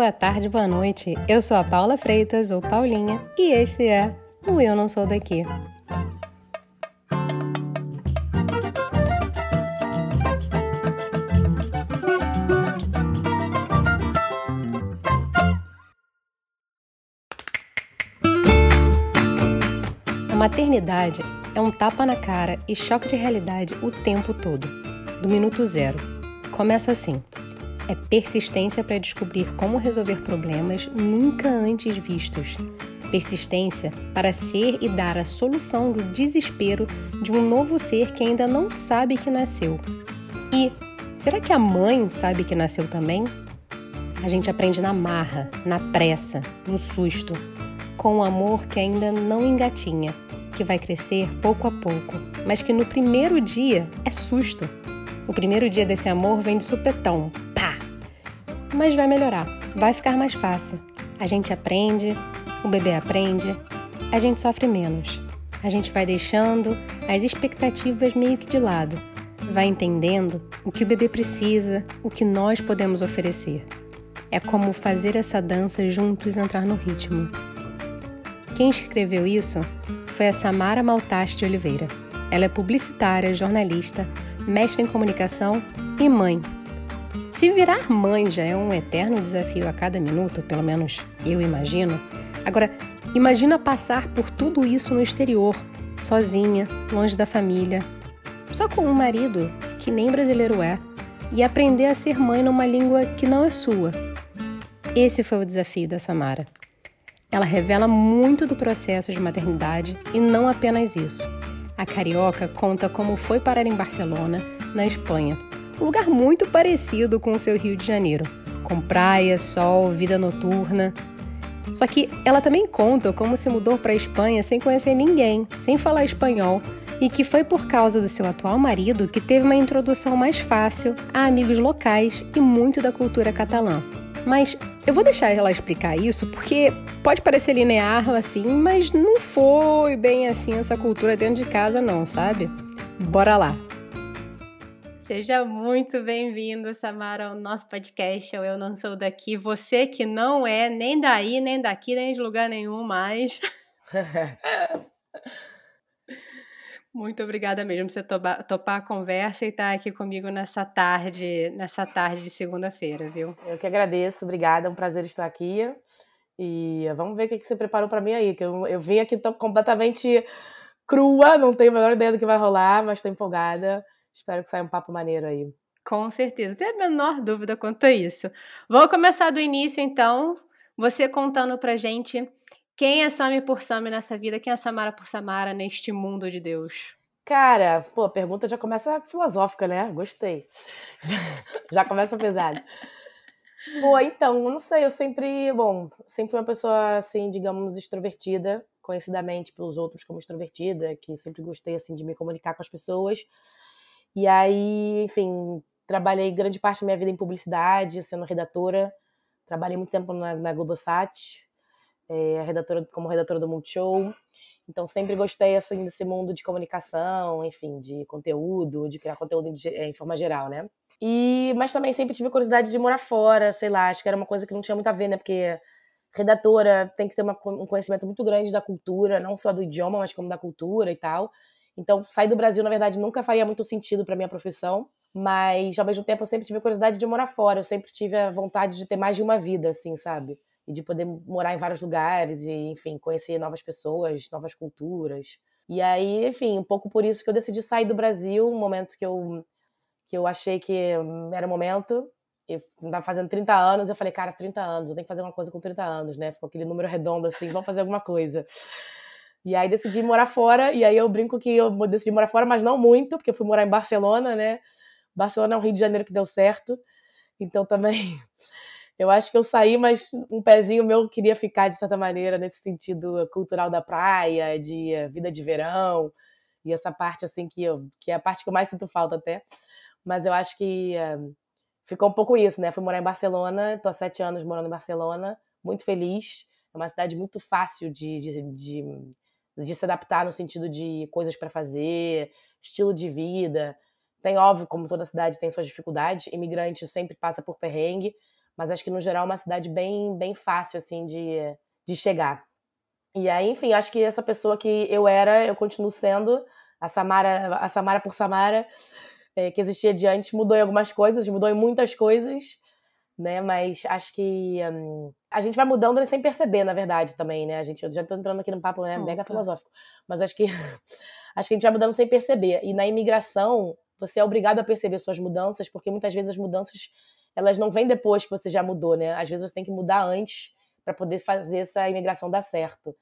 boa tarde, boa noite. Eu sou a Paula Freitas, ou Paulinha, e este é o Eu Não Sou Daqui. A maternidade é um tapa na cara e choque de realidade o tempo todo, do minuto zero. Começa assim é persistência para descobrir como resolver problemas nunca antes vistos. Persistência para ser e dar a solução do desespero de um novo ser que ainda não sabe que nasceu. E será que a mãe sabe que nasceu também? A gente aprende na marra, na pressa, no susto, com um amor que ainda não engatinha, que vai crescer pouco a pouco, mas que no primeiro dia é susto. O primeiro dia desse amor vem de supetão, mas vai melhorar, vai ficar mais fácil. A gente aprende, o bebê aprende, a gente sofre menos. A gente vai deixando as expectativas meio que de lado, vai entendendo o que o bebê precisa, o que nós podemos oferecer. É como fazer essa dança juntos entrar no ritmo. Quem escreveu isso foi a Samara Maltaste de Oliveira. Ela é publicitária, jornalista, mestre em comunicação e mãe se virar mãe já é um eterno desafio a cada minuto, pelo menos eu imagino. Agora, imagina passar por tudo isso no exterior, sozinha, longe da família, só com um marido que nem brasileiro é, e aprender a ser mãe numa língua que não é sua. Esse foi o desafio da Samara. Ela revela muito do processo de maternidade e não apenas isso. A carioca conta como foi parar em Barcelona, na Espanha, um lugar muito parecido com o seu Rio de Janeiro, com praia, sol, vida noturna. Só que ela também conta como se mudou para a Espanha sem conhecer ninguém, sem falar espanhol, e que foi por causa do seu atual marido que teve uma introdução mais fácil a amigos locais e muito da cultura catalã. Mas eu vou deixar ela explicar isso porque pode parecer linear assim, mas não foi bem assim essa cultura dentro de casa, não, sabe? Bora lá! Seja muito bem-vindo, Samara, ao nosso podcast Eu Não Sou Daqui. Você que não é nem daí, nem daqui, nem de lugar nenhum mais. muito obrigada mesmo por você topar, topar a conversa e estar aqui comigo nessa tarde, nessa tarde de segunda-feira, viu? Eu que agradeço, obrigada, é um prazer estar aqui. E vamos ver o que você preparou para mim aí, que eu, eu vim aqui completamente crua, não tenho a menor ideia do que vai rolar, mas estou empolgada. Espero que saia um papo maneiro aí. Com certeza, não tenho a menor dúvida quanto a isso. Vou começar do início, então. Você contando pra gente quem é Sami por Sami nessa vida, quem é Samara por Samara neste mundo de Deus. Cara, pô, a pergunta já começa filosófica, né? Gostei. já começa pesado. Pô, então, eu não sei, eu sempre, bom, sempre fui uma pessoa, assim, digamos, extrovertida, conhecidamente pelos outros como extrovertida, que sempre gostei, assim, de me comunicar com as pessoas. E aí, enfim, trabalhei grande parte da minha vida em publicidade, sendo redatora. Trabalhei muito tempo na, na Globosat, é, redatora, como redatora do Multishow. Então, sempre gostei assim, desse mundo de comunicação, enfim, de conteúdo, de criar conteúdo em, em forma geral, né? E, mas também sempre tive curiosidade de morar fora, sei lá, acho que era uma coisa que não tinha muito a ver, né? Porque redatora tem que ter uma, um conhecimento muito grande da cultura, não só do idioma, mas como da cultura e tal. Então, sair do Brasil, na verdade, nunca faria muito sentido para minha profissão, mas ao mesmo tempo eu sempre tive curiosidade de morar fora, eu sempre tive a vontade de ter mais de uma vida, assim, sabe? E de poder morar em vários lugares e, enfim, conhecer novas pessoas, novas culturas. E aí, enfim, um pouco por isso que eu decidi sair do Brasil, um momento que eu que eu achei que era o momento. Eu estava fazendo 30 anos, eu falei, cara, 30 anos, eu tenho que fazer uma coisa com 30 anos, né? Ficou aquele número redondo assim, vamos fazer alguma coisa. E aí decidi morar fora, e aí eu brinco que eu decidi morar fora, mas não muito, porque eu fui morar em Barcelona, né? Barcelona é um Rio de Janeiro que deu certo. Então também eu acho que eu saí, mas um pezinho meu queria ficar de certa maneira nesse sentido cultural da praia, de eh, vida de verão, e essa parte assim que eu, que é a parte que eu mais sinto falta até. Mas eu acho que uh, ficou um pouco isso, né? Fui morar em Barcelona, tô há sete anos morando em Barcelona, muito feliz. É uma cidade muito fácil de, de, de de se adaptar no sentido de coisas para fazer, estilo de vida. Tem, óbvio, como toda cidade tem suas dificuldades, imigrante sempre passa por perrengue, mas acho que no geral é uma cidade bem, bem fácil, assim, de, de chegar. E aí, enfim, acho que essa pessoa que eu era, eu continuo sendo, a Samara, a Samara por Samara, é, que existia de antes, mudou em algumas coisas, mudou em muitas coisas, né? Mas acho que um, a gente vai mudando sem perceber, na verdade, também, né? A gente, eu já tô entrando aqui num papo né, mega filosófico, mas acho que acho que a gente vai mudando sem perceber. E na imigração, você é obrigado a perceber suas mudanças, porque muitas vezes as mudanças elas não vêm depois que você já mudou, né? Às vezes você tem que mudar antes para poder fazer essa imigração dar certo.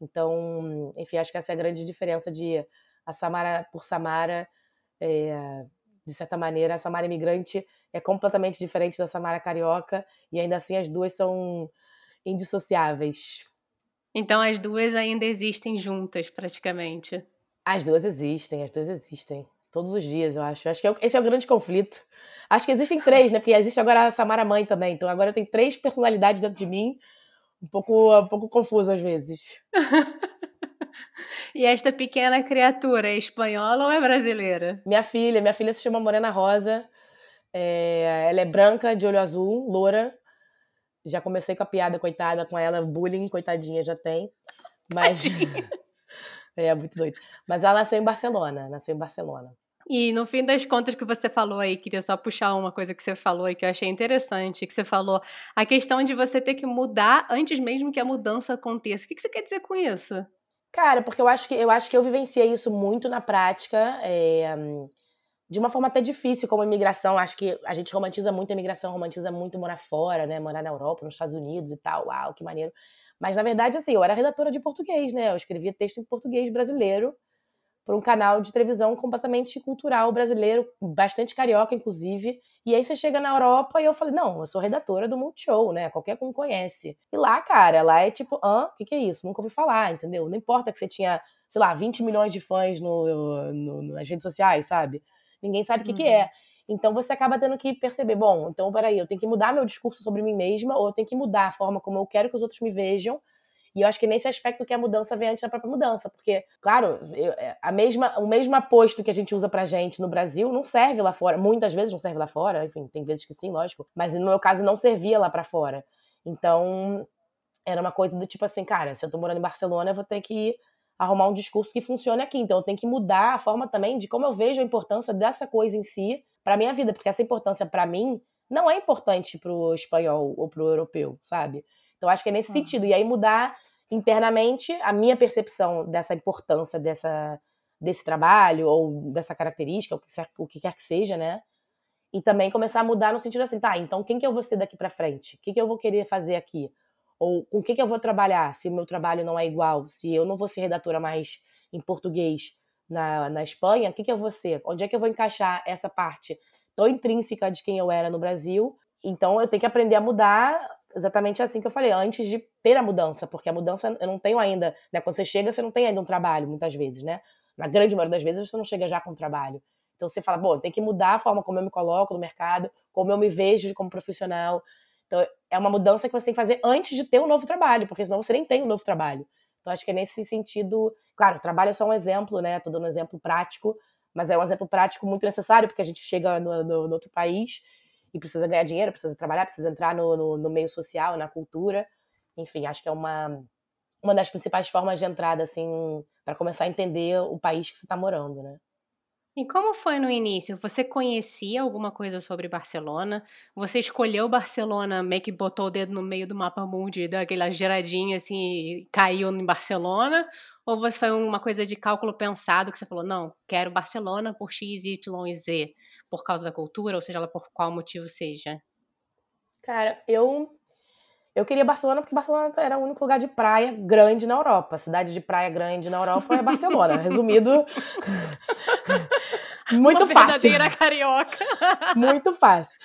Então, enfim, acho que essa é a grande diferença de a Samara por Samara, é, de certa maneira, a Samara imigrante é completamente diferente da Samara carioca e ainda assim as duas são indissociáveis. Então as duas ainda existem juntas, praticamente. As duas existem, as duas existem. Todos os dias, eu acho. Acho que é esse é o grande conflito. Acho que existem três, né? Porque existe agora a Samara mãe também. Então agora eu tenho três personalidades dentro de mim. Um pouco, um pouco confuso às vezes. e esta pequena criatura é espanhola ou é brasileira? Minha filha. Minha filha se chama Morena Rosa. É, ela é branca, de olho azul, loura. Já comecei com a piada, coitada, com ela. Bullying, coitadinha, já tem. Mas... é, muito doido. Mas ela nasceu em Barcelona. Nasceu em Barcelona. E no fim das contas que você falou aí, queria só puxar uma coisa que você falou e que eu achei interessante, que você falou a questão de você ter que mudar antes mesmo que a mudança aconteça. O que você quer dizer com isso? Cara, porque eu acho que eu acho que eu vivenciei isso muito na prática, é, de uma forma até difícil, como imigração. Acho que a gente romantiza muito a imigração, romantiza muito morar fora, né? Morar na Europa, nos Estados Unidos e tal. Uau, que maneiro. Mas na verdade, assim, eu era redatora de português, né? Eu escrevia texto em português brasileiro para um canal de televisão completamente cultural brasileiro, bastante carioca, inclusive. E aí você chega na Europa e eu falei, não, eu sou redatora do Multishow, né? Qualquer um conhece. E lá, cara, lá é tipo, hã? O que, que é isso? Nunca ouvi falar, entendeu? Não importa que você tinha, sei lá, 20 milhões de fãs no, no nas redes sociais, sabe? Ninguém sabe o que, que é. Uhum. Então você acaba tendo que perceber, bom, então peraí, eu tenho que mudar meu discurso sobre mim mesma, ou eu tenho que mudar a forma como eu quero que os outros me vejam, e eu acho que nesse aspecto que a mudança vem antes da própria mudança, porque, claro, eu, é, a mesma, o mesmo aposto que a gente usa pra gente no Brasil não serve lá fora. Muitas vezes não serve lá fora, enfim, tem vezes que sim, lógico, mas no meu caso não servia lá para fora. Então, era uma coisa do tipo assim, cara, se eu tô morando em Barcelona, eu vou ter que arrumar um discurso que funcione aqui. Então, eu tenho que mudar a forma também de como eu vejo a importância dessa coisa em si para minha vida, porque essa importância para mim não é importante pro espanhol ou pro europeu, sabe? Então, acho que é nesse uhum. sentido. E aí mudar internamente a minha percepção dessa importância dessa, desse trabalho ou dessa característica, o que, o que quer que seja, né? E também começar a mudar no sentido assim, tá, então quem que eu vou ser daqui para frente? O que, que eu vou querer fazer aqui? Ou com o que, que eu vou trabalhar se o meu trabalho não é igual? Se eu não vou ser redatora mais em português na, na Espanha, o que, que eu vou ser? Onde é que eu vou encaixar essa parte tão intrínseca de quem eu era no Brasil? Então eu tenho que aprender a mudar exatamente assim que eu falei, antes de ter a mudança, porque a mudança eu não tenho ainda, né? Quando você chega, você não tem ainda um trabalho, muitas vezes, né? Na grande maioria das vezes você não chega já com um trabalho. Então você fala, bom, tem que mudar a forma como eu me coloco no mercado, como eu me vejo como profissional. Então é uma mudança que você tem que fazer antes de ter um novo trabalho, porque senão você nem tem um novo trabalho. Então acho que é nesse sentido, claro, trabalho é só um exemplo, né? Tô dando um exemplo prático, mas é um exemplo prático muito necessário, porque a gente chega no, no, no outro país e precisa ganhar dinheiro, precisa trabalhar, precisa entrar no, no, no meio social, na cultura. Enfim, acho que é uma, uma das principais formas de entrada, assim, para começar a entender o país que você está morando, né? E como foi no início? Você conhecia alguma coisa sobre Barcelona? Você escolheu Barcelona, meio que botou o dedo no meio do mapa mundi, deu aquela giradinha assim e caiu em Barcelona? Ou você foi uma coisa de cálculo pensado que você falou, não, quero Barcelona por X, Y e Z? por causa da cultura, ou seja por qual motivo seja? Cara, eu eu queria Barcelona porque Barcelona era o único lugar de praia grande na Europa. A cidade de praia grande na Europa é Barcelona. Resumido, muito Uma fácil. Verdadeira carioca. muito fácil.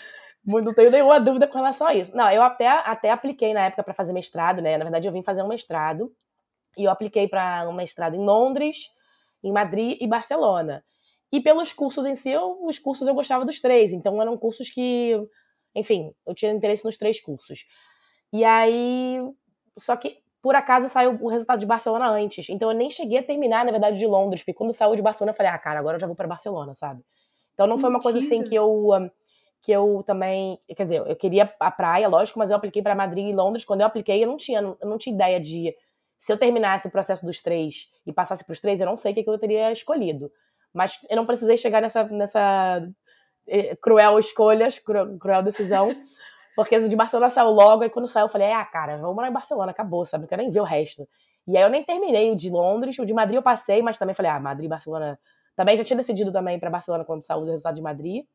Não tenho nenhuma dúvida com relação a isso. Não, eu até, até apliquei na época para fazer mestrado, né? Na verdade, eu vim fazer um mestrado. E eu apliquei para um mestrado em Londres, em Madrid e Barcelona. E pelos cursos em si, eu, os cursos eu gostava dos três. Então eram cursos que, enfim, eu tinha interesse nos três cursos. E aí, só que por acaso saiu o resultado de Barcelona antes. Então eu nem cheguei a terminar, na verdade, de Londres, porque quando saiu de Barcelona eu falei, ah, cara, agora eu já vou para Barcelona, sabe? Então não foi uma coisa assim que eu que eu também, quer dizer, eu queria a praia, lógico, mas eu apliquei para Madrid e Londres. Quando eu apliquei, eu não tinha, eu não tinha ideia de se eu terminasse o processo dos três e passasse para os três, eu não sei o que, que eu teria escolhido. Mas eu não precisei chegar nessa, nessa eh, cruel escolha, cruel, cruel decisão, porque de Barcelona saiu logo, e quando saiu eu falei, ah, cara, vamos morar em Barcelona, acabou, sabe? Não quero nem ver o resto. E aí eu nem terminei o de Londres, o de Madrid eu passei, mas também falei, ah, Madrid Barcelona. Também já tinha decidido também para Barcelona quando saiu o resultado de Madrid.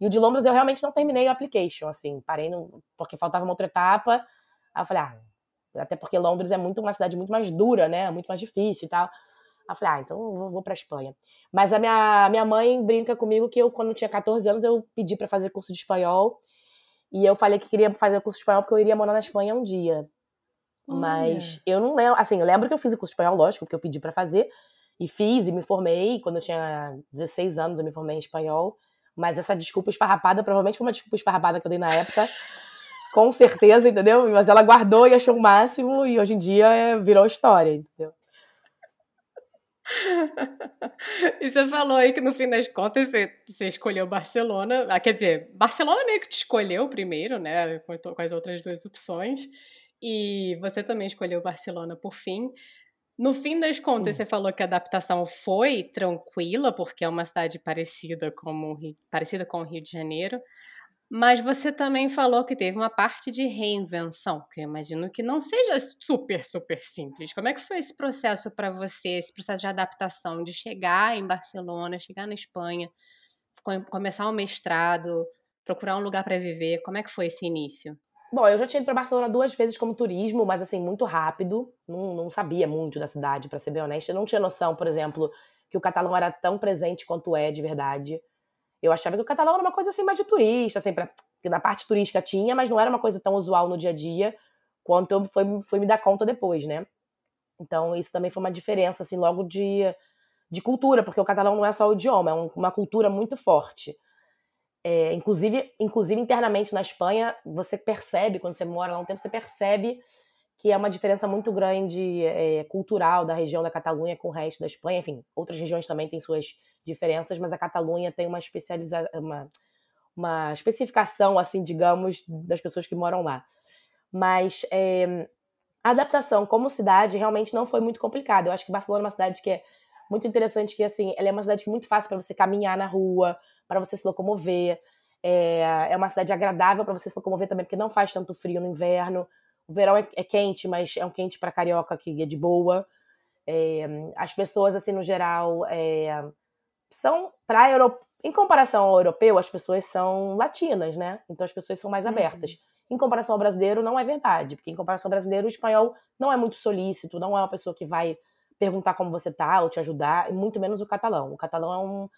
E o de Londres eu realmente não terminei o application, assim, parei no, porque faltava uma outra etapa. Aí eu falei, ah, até porque Londres é muito uma cidade muito mais dura, né? Muito mais difícil e tal. Aí eu falei, ah, então eu vou para Espanha. Mas a minha, minha mãe brinca comigo que eu, quando tinha 14 anos, eu pedi para fazer curso de espanhol. E eu falei que queria fazer curso de espanhol porque eu iria morar na Espanha um dia. Mas eu não lembro. Assim, eu lembro que eu fiz o curso de espanhol, lógico, porque eu pedi para fazer. E fiz e me formei. Quando eu tinha 16 anos, eu me formei em espanhol. Mas essa desculpa esfarrapada, provavelmente foi uma desculpa esfarrapada que eu dei na época. Com certeza, entendeu? Mas ela guardou e achou o máximo. E hoje em dia é, virou história, entendeu? E você falou aí que no fim das contas você, você escolheu Barcelona. Ah, quer dizer, Barcelona meio que te escolheu primeiro, né? Com, com as outras duas opções. E você também escolheu Barcelona por fim. No fim das contas, hum. você falou que a adaptação foi tranquila, porque é uma cidade parecida, como, parecida com o Rio de Janeiro. Mas você também falou que teve uma parte de reinvenção, que eu imagino que não seja super, super simples. Como é que foi esse processo para você, esse processo de adaptação, de chegar em Barcelona, chegar na Espanha, começar um mestrado, procurar um lugar para viver? Como é que foi esse início? Bom, eu já tinha ido para Barcelona duas vezes como turismo, mas assim, muito rápido. Não, não sabia muito da cidade, para ser bem honesta. Eu não tinha noção, por exemplo, que o catalão era tão presente quanto é de verdade. Eu achava que o catalão era uma coisa assim mais de turista, assim, pra, na parte turística tinha, mas não era uma coisa tão usual no dia a dia quanto eu fui, fui me dar conta depois, né? Então, isso também foi uma diferença, assim, logo de, de cultura, porque o catalão não é só o idioma, é um, uma cultura muito forte. É, inclusive, inclusive, internamente na Espanha, você percebe, quando você mora lá um tempo, você percebe que é uma diferença muito grande é, cultural da região da Catalunha com o resto da Espanha. Enfim, outras regiões também têm suas diferenças, mas a Catalunha tem uma especialização, uma, uma especificação, assim, digamos, das pessoas que moram lá. Mas é, a adaptação como cidade realmente não foi muito complicada. Eu acho que Barcelona é uma cidade que é muito interessante, que assim, ela é uma cidade que é muito fácil para você caminhar na rua, para você se locomover. É, é uma cidade agradável para você se locomover também, porque não faz tanto frio no inverno. O verão é, é quente, mas é um quente para carioca que é de boa. É, as pessoas, assim, no geral, é, são para Euro... em comparação ao europeu, as pessoas são latinas, né? Então as pessoas são mais uhum. abertas. Uhum. Em comparação ao brasileiro, não é verdade, porque em comparação ao brasileiro, o espanhol não é muito solícito, não é uma pessoa que vai perguntar como você tá ou te ajudar, muito menos o catalão. O catalão é um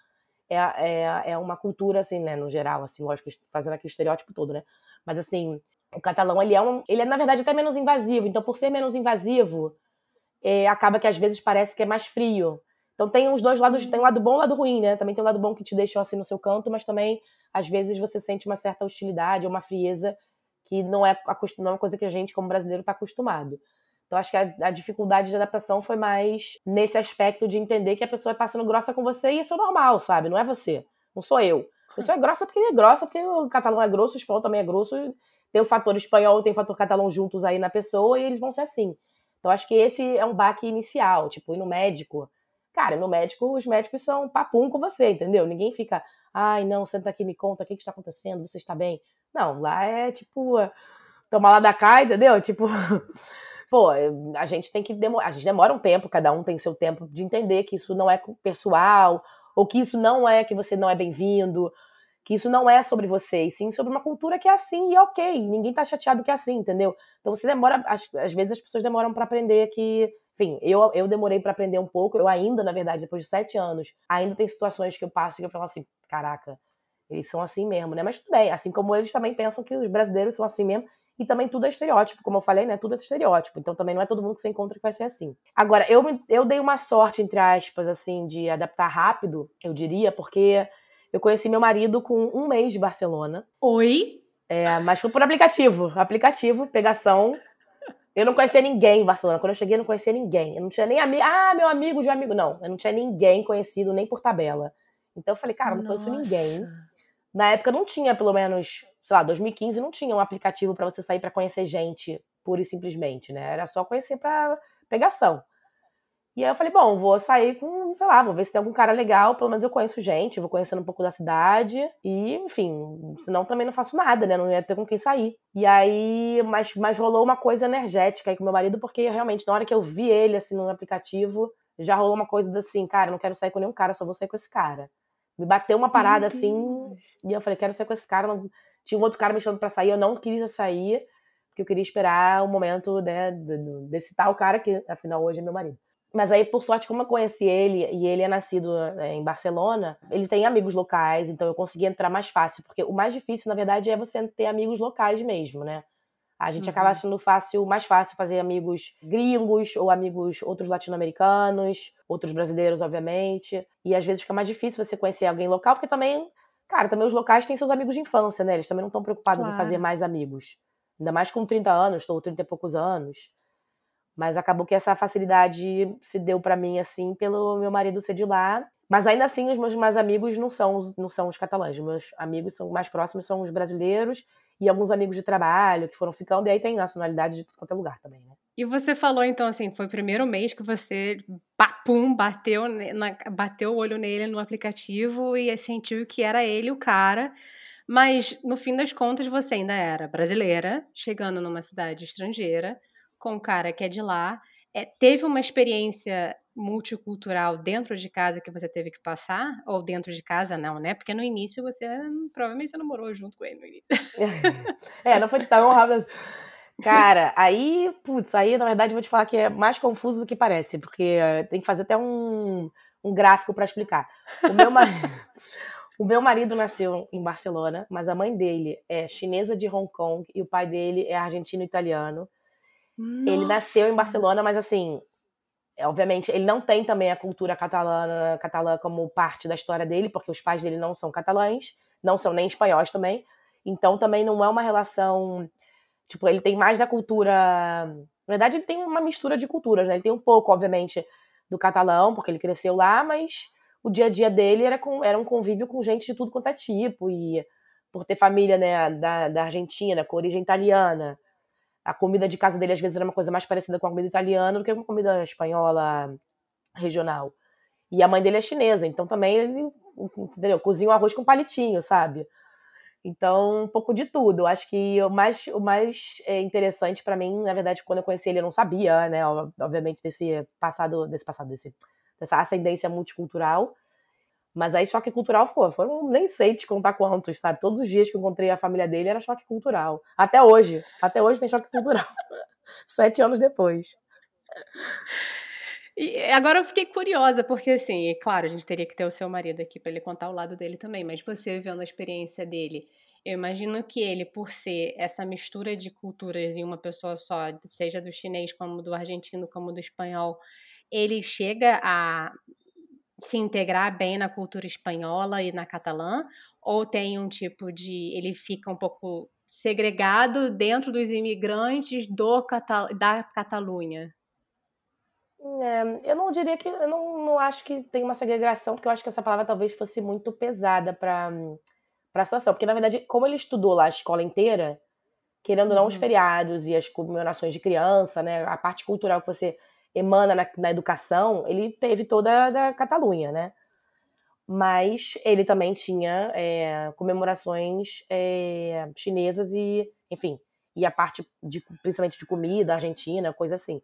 é, é, é uma cultura assim, né, no geral, assim, lógico, fazendo aqui o estereótipo todo, né? Mas assim, o catalão, ele é, um, ele é, na verdade, até menos invasivo. Então, por ser menos invasivo, é, acaba que às vezes parece que é mais frio. Então, tem os dois lados, tem o lado bom e o lado ruim, né? Também tem o lado bom que te deixa assim no seu canto, mas também, às vezes, você sente uma certa hostilidade ou uma frieza que não é, não é uma coisa que a gente, como brasileiro, está acostumado. Então, acho que a, a, dificuldade de adaptação foi mais nesse aspecto de entender que a pessoa está sendo grossa com você e isso é normal, sabe? Não é você, não sou eu. A pessoa é grossa porque ele é grossa, porque o catalão é grosso, o espanhol também é grosso, tem o fator espanhol tem o fator catalão juntos aí na pessoa e eles vão ser assim. Então acho que esse é um baque inicial, tipo, ir no médico. Cara, no médico, os médicos são papum com você, entendeu? Ninguém fica, ai, não, senta aqui, me conta, o que, que está acontecendo, você está bem? Não, lá é tipo, toma lá da cá, entendeu? Tipo, pô, a gente tem que demorar, a gente demora um tempo, cada um tem seu tempo de entender que isso não é pessoal, ou que isso não é que você não é bem-vindo, que isso não é sobre você, e sim sobre uma cultura que é assim e ok, ninguém tá chateado que é assim, entendeu? Então você demora, às, às vezes as pessoas demoram para aprender que, enfim, eu, eu demorei para aprender um pouco, eu ainda, na verdade, depois de sete anos, ainda tem situações que eu passo e eu falo assim, caraca, eles são assim mesmo, né? Mas tudo bem, assim como eles também pensam que os brasileiros são assim mesmo, e também tudo é estereótipo, como eu falei, né? Tudo é estereótipo. Então também não é todo mundo que você encontra que vai ser assim. Agora, eu, eu dei uma sorte, entre aspas, assim, de adaptar rápido, eu diria, porque eu conheci meu marido com um mês de Barcelona. Oi? É, mas foi por aplicativo. Aplicativo, pegação. Eu não conhecia ninguém em Barcelona. Quando eu cheguei, eu não conhecia ninguém. Eu não tinha nem amigo. Ah, meu amigo de um amigo. Não, eu não tinha ninguém conhecido, nem por tabela. Então eu falei, cara, eu não Nossa. conheço ninguém. Na época não tinha, pelo menos, sei lá, 2015 não tinha um aplicativo para você sair para conhecer gente, pura e simplesmente, né? Era só conhecer para pegação. E aí eu falei, bom, vou sair com, sei lá, vou ver se tem algum cara legal, pelo menos eu conheço gente, vou conhecendo um pouco da cidade, e, enfim, senão também não faço nada, né? Não ia ter com quem sair. E aí, mas, mas rolou uma coisa energética aí com meu marido, porque realmente, na hora que eu vi ele, assim, no aplicativo, já rolou uma coisa assim, cara, não quero sair com nenhum cara, só vou sair com esse cara. Me bateu uma parada assim, e eu falei, quero sair com esse cara. Não... Tinha um outro cara me chamando pra sair, eu não queria sair, porque eu queria esperar o momento, né, desse tal cara que, afinal, hoje é meu marido. Mas aí, por sorte, como eu conheci ele, e ele é nascido né, em Barcelona, ele tem amigos locais, então eu consegui entrar mais fácil. Porque o mais difícil, na verdade, é você ter amigos locais mesmo, né? A gente uhum. acaba sendo fácil, mais fácil fazer amigos gringos ou amigos outros latino-americanos, outros brasileiros, obviamente. E às vezes fica mais difícil você conhecer alguém local, porque também, cara, também os locais têm seus amigos de infância, né? Eles também não estão preocupados claro. em fazer mais amigos. Ainda mais com 30 anos, estou 30 e poucos anos. Mas acabou que essa facilidade se deu para mim, assim, pelo meu marido ser de lá. Mas ainda assim, os meus mais amigos não são, não são os catalães. Os meus amigos são mais próximos são os brasileiros e alguns amigos de trabalho que foram ficando. E aí tem nacionalidade de qualquer lugar também, né? E você falou, então, assim, foi o primeiro mês que você, pum, bateu, bateu o olho nele no aplicativo e sentiu que era ele o cara. Mas, no fim das contas, você ainda era brasileira, chegando numa cidade estrangeira com um cara que é de lá. É, teve uma experiência multicultural dentro de casa que você teve que passar? Ou dentro de casa não, né? Porque no início você provavelmente você não morou junto com ele no início. é, não foi tão rápido. Cara, aí, putz, aí na verdade vou te falar que é mais confuso do que parece, porque tem que fazer até um, um gráfico para explicar. O meu, marido, o meu marido nasceu em Barcelona, mas a mãe dele é chinesa de Hong Kong e o pai dele é argentino-italiano. Ele nasceu em Barcelona, mas assim, é, obviamente, ele não tem também a cultura catalana, catalã como parte da história dele, porque os pais dele não são catalães, não são nem espanhóis também. Então também não é uma relação. Tipo, ele tem mais da cultura. Na verdade, ele tem uma mistura de culturas, né? Ele tem um pouco, obviamente, do catalão, porque ele cresceu lá, mas o dia a dia dele era, com, era um convívio com gente de tudo quanto é tipo. E por ter família né, da, da Argentina, com origem italiana, a comida de casa dele às vezes era uma coisa mais parecida com a comida italiana do que com a comida espanhola regional. E a mãe dele é chinesa, então também ele entendeu? cozinha o arroz com palitinho, sabe? Então, um pouco de tudo. Acho que o mais, o mais é, interessante para mim, na verdade, quando eu conheci ele, eu não sabia, né? Obviamente, desse passado, desse passado, desse, dessa ascendência multicultural. Mas aí choque cultural, pô, foram, nem sei te contar quantos, sabe? Todos os dias que eu encontrei a família dele era choque cultural. Até hoje. Até hoje tem choque cultural. Sete anos depois. E agora eu fiquei curiosa, porque assim, é claro, a gente teria que ter o seu marido aqui para ele contar o lado dele também, mas você vendo a experiência dele, eu imagino que ele, por ser essa mistura de culturas em uma pessoa só, seja do chinês como do argentino, como do espanhol, ele chega a se integrar bem na cultura espanhola e na catalã? Ou tem um tipo de. Ele fica um pouco segregado dentro dos imigrantes do da Catalunha? É, eu não diria que. Eu não, não acho que tem uma segregação, porque eu acho que essa palavra talvez fosse muito pesada para a situação. Porque, na verdade, como ele estudou lá a escola inteira, querendo ou não, os uhum. feriados e as comemorações de criança, né? A parte cultural que você emana na, na educação, ele teve toda a da Catalunha, né? Mas ele também tinha é, comemorações é, chinesas e, enfim, e a parte de, principalmente de comida, argentina, coisa assim.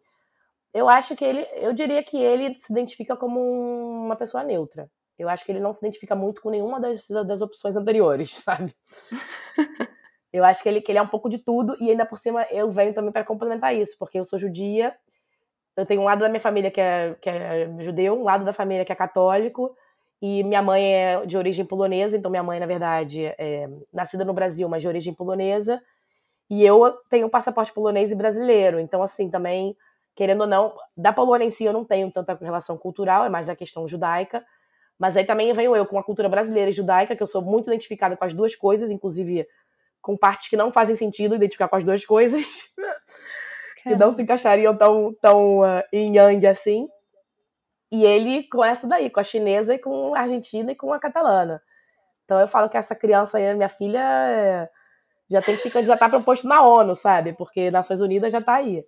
Eu acho que ele, eu diria que ele se identifica como uma pessoa neutra. Eu acho que ele não se identifica muito com nenhuma das, das opções anteriores, sabe? eu acho que ele, que ele é um pouco de tudo e ainda por cima eu venho também para complementar isso, porque eu sou judia eu tenho um lado da minha família que é, que é judeu, um lado da família que é católico, e minha mãe é de origem polonesa, então minha mãe, na verdade, é nascida no Brasil, mas de origem polonesa, e eu tenho um passaporte polonês e brasileiro, então, assim, também, querendo ou não, da Polônia em si eu não tenho tanta relação cultural, é mais da questão judaica, mas aí também venho eu com a cultura brasileira e judaica, que eu sou muito identificada com as duas coisas, inclusive com partes que não fazem sentido identificar com as duas coisas. que não se encaixariam tão, tão uh, em yang assim. E ele com essa daí, com a chinesa e com a argentina e com a catalana. Então eu falo que essa criança aí, minha filha, é, já tem que se candidatar para um posto na ONU, sabe? Porque Nações Unidas já tá aí.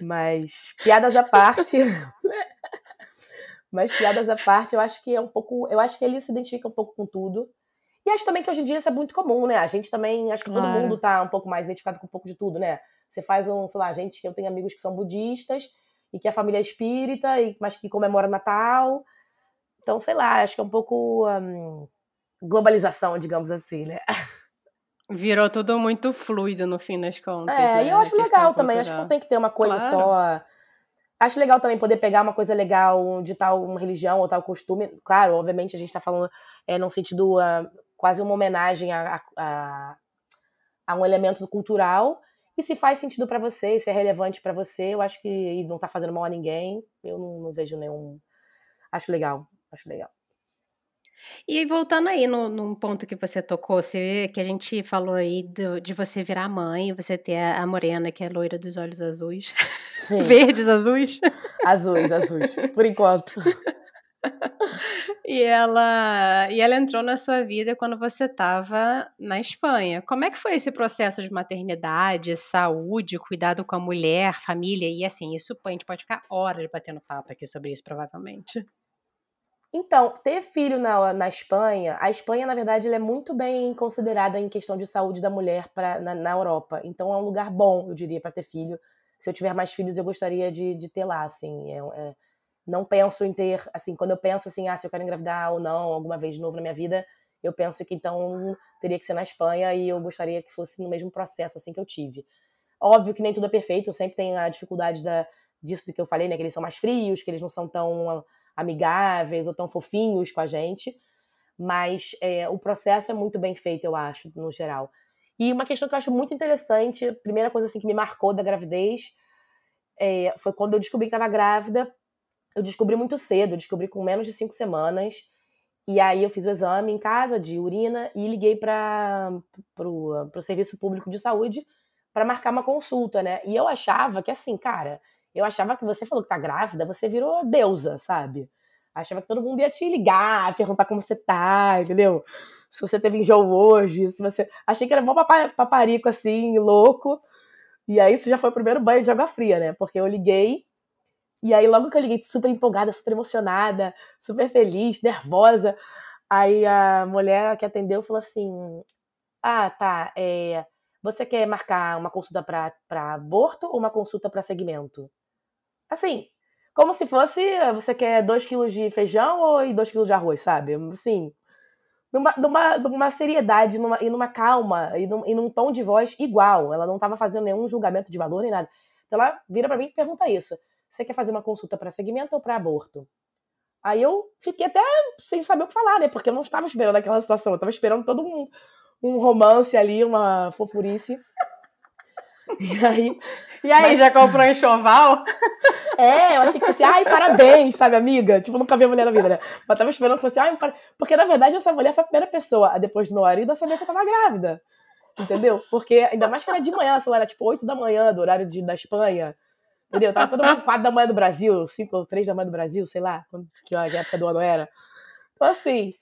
Mas, piadas à parte. Mas, piadas à parte, eu acho que é um pouco. Eu acho que ele se identifica um pouco com tudo. E acho também que hoje em dia isso é muito comum, né? A gente também, acho que claro. todo mundo tá um pouco mais identificado com um pouco de tudo, né? Você faz um, sei lá, gente, eu tenho amigos que são budistas e que a família é espírita, e, mas que comemora Natal. Então, sei lá, acho que é um pouco um, globalização, digamos assim, né? Virou tudo muito fluido no fim das contas. É, né? e eu acho legal também. Acho que não tem que ter uma coisa claro. só. Acho legal também poder pegar uma coisa legal de tal uma religião ou tal costume. Claro, obviamente a gente está falando é, num sentido uh, quase uma homenagem a, a, a, um elemento cultural. E se faz sentido para você, se é relevante para você, eu acho que não está fazendo mal a ninguém. Eu não, não vejo nenhum. Acho legal, acho legal. E voltando aí no, num ponto que você tocou, você, que a gente falou aí do, de você virar mãe, você ter a, a morena, que é loira dos olhos azuis. Verdes azuis. Azuis, azuis, por enquanto. e ela e ela entrou na sua vida quando você estava na Espanha. Como é que foi esse processo de maternidade, saúde, cuidado com a mulher, família e assim, isso a gente pode ficar horas batendo papo aqui sobre isso provavelmente. Então, ter filho na, na Espanha, a Espanha, na verdade, é muito bem considerada em questão de saúde da mulher pra, na, na Europa. Então, é um lugar bom, eu diria, para ter filho. Se eu tiver mais filhos, eu gostaria de, de ter lá, assim. É, é, não penso em ter, assim, quando eu penso assim, ah, se eu quero engravidar ou não, alguma vez de novo na minha vida, eu penso que então teria que ser na Espanha e eu gostaria que fosse no mesmo processo, assim, que eu tive. Óbvio que nem tudo é perfeito, eu sempre tenho a dificuldade da, disso do que eu falei, né, que eles são mais frios, que eles não são tão amigáveis ou tão fofinhos com a gente, mas é, o processo é muito bem feito, eu acho, no geral. E uma questão que eu acho muito interessante, a primeira coisa assim que me marcou da gravidez é, foi quando eu descobri que estava grávida. Eu descobri muito cedo, eu descobri com menos de cinco semanas. E aí eu fiz o exame em casa de urina e liguei para o Serviço Público de Saúde para marcar uma consulta, né? E eu achava que assim, cara, eu achava que você falou que tá grávida, você virou deusa, sabe? Achava que todo mundo ia te ligar, perguntar como você tá, entendeu? Se você teve enjoo hoje, se você. Achei que era bom paparico assim, louco. E aí isso já foi o primeiro banho de água fria, né? Porque eu liguei, e aí logo que eu liguei, super empolgada, super emocionada, super feliz, nervosa. Aí a mulher que atendeu falou assim: Ah, tá. É, você quer marcar uma consulta para aborto ou uma consulta para segmento? Assim, como se fosse você quer 2 quilos de feijão ou 2 quilos de arroz, sabe? Assim, numa, numa, numa seriedade numa, e numa calma e num, e num tom de voz igual. Ela não estava fazendo nenhum julgamento de valor nem nada. Então ela vira para mim e pergunta isso: você quer fazer uma consulta para segmento ou para aborto? Aí eu fiquei até sem saber o que falar, né? Porque eu não estava esperando aquela situação. Eu estava esperando todo um, um romance ali, uma fofurice. E aí. E aí, mas... já comprou enxoval? É, eu achei que fosse, ai, parabéns, sabe, amiga? Tipo, nunca vi a mulher na vida, né? Mas tava esperando que fosse, ai, par... porque na verdade essa mulher foi a primeira pessoa, depois do meu marido, a saber que eu tava grávida. Entendeu? Porque ainda mais que era de manhã, sei lá, era tipo 8 da manhã, do horário de, da Espanha. Entendeu? Tava todo mundo 4 da manhã do Brasil, 5 ou 3 da manhã do Brasil, sei lá, que a época do ano era. Então, assim,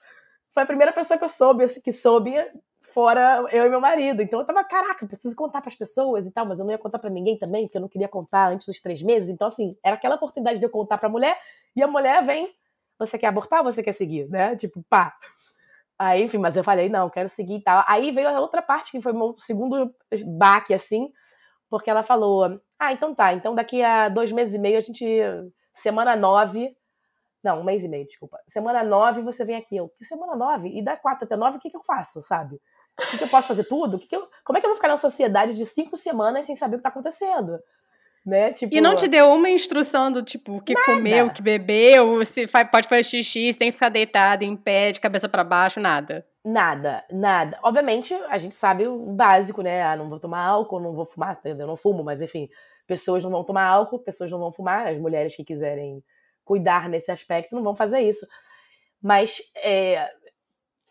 foi a primeira pessoa que eu soube, assim, que soube fora eu e meu marido. Então eu tava, caraca, preciso contar para as pessoas e tal, mas eu não ia contar para ninguém também, porque eu não queria contar antes dos três meses. Então, assim, era aquela oportunidade de eu contar pra mulher, e a mulher vem, você quer abortar ou você quer seguir, né? Tipo, pá. Aí, enfim, mas eu falei, não, quero seguir e tal. Aí veio a outra parte, que foi meu segundo baque, assim, porque ela falou, ah, então tá, então daqui a dois meses e meio a gente, semana nove, não, um mês e meio, desculpa. Semana nove você vem aqui. Eu, que semana nove? E da quatro até nove, o que, que eu faço, sabe? O que, que eu posso fazer tudo? Que que eu, como é que eu vou ficar nessa ansiedade de cinco semanas sem saber o que está acontecendo? Né? Tipo, e não te deu uma instrução do tipo o que nada. comeu, o que bebeu, se faz, pode fazer xixi, se tem que ficar deitado em pé, de cabeça para baixo, nada. Nada, nada. Obviamente, a gente sabe o básico, né? Ah, não vou tomar álcool, não vou fumar, eu não fumo, mas enfim, pessoas não vão tomar álcool, pessoas não vão fumar, as mulheres que quiserem cuidar nesse aspecto não vão fazer isso. Mas é,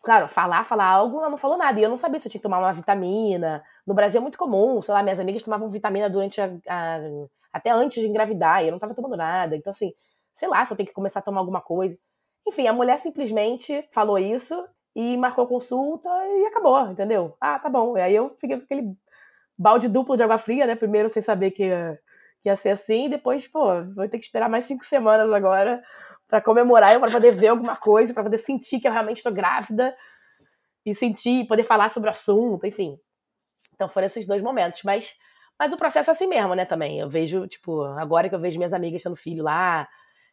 claro, falar, falar algo, ela não falou nada. E eu não sabia se eu tinha que tomar uma vitamina. No Brasil é muito comum, sei lá, minhas amigas tomavam vitamina durante a, a, até antes de engravidar, e eu não tava tomando nada. Então, assim, sei lá, se eu tenho que começar a tomar alguma coisa. Enfim, a mulher simplesmente falou isso, e marcou consulta e acabou, entendeu? Ah, tá bom. E aí eu fiquei com aquele balde duplo de água fria, né? Primeiro sem saber que ia, que ia ser assim, e depois, pô, vou ter que esperar mais cinco semanas agora para comemorar, para poder ver alguma coisa, para poder sentir que eu realmente estou grávida e sentir, poder falar sobre o assunto, enfim. Então foram esses dois momentos, mas mas o processo é assim mesmo, né, também. Eu vejo, tipo, agora que eu vejo minhas amigas tendo filho lá,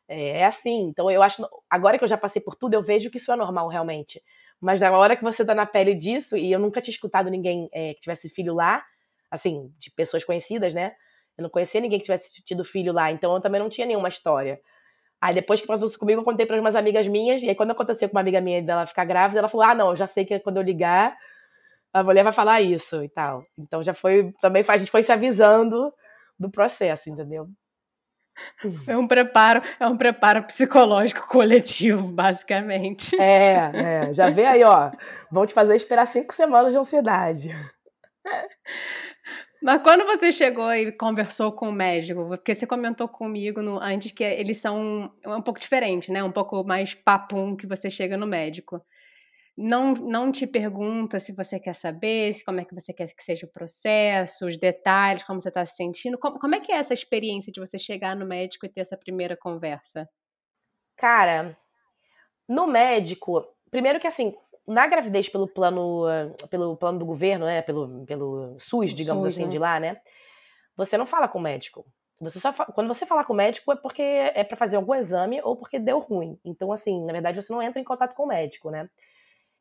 é, é assim. Então eu acho, agora que eu já passei por tudo, eu vejo que isso é normal realmente. Mas na hora que você tá na pele disso, e eu nunca tinha escutado ninguém é, que tivesse filho lá, assim, de pessoas conhecidas, né? Eu não conhecia ninguém que tivesse tido filho lá, então eu também não tinha nenhuma história. Aí depois que passou isso comigo, eu contei para umas amigas minhas, e aí quando aconteceu com uma amiga minha dela ficar grávida, ela falou: "Ah, não, eu já sei que quando eu ligar, a mulher vai falar isso" e tal. Então já foi, também a gente foi se avisando do processo, entendeu? É um preparo, é um preparo psicológico coletivo, basicamente. É, é, já vê aí, ó. Vão te fazer esperar cinco semanas de ansiedade. Mas quando você chegou e conversou com o médico, porque você comentou comigo no, antes que eles são um pouco diferentes, né? Um pouco mais papum que você chega no médico. Não, não te pergunta se você quer saber, se como é que você quer que seja o processo, os detalhes, como você está se sentindo. Como, como é que é essa experiência de você chegar no médico e ter essa primeira conversa? Cara, no médico, primeiro que assim, na gravidez pelo plano, pelo plano do governo, né, pelo, pelo SUS, digamos SUS, assim, né? de lá, né, você não fala com o médico. Você só quando você falar com o médico é porque é para fazer algum exame ou porque deu ruim. Então, assim, na verdade, você não entra em contato com o médico, né?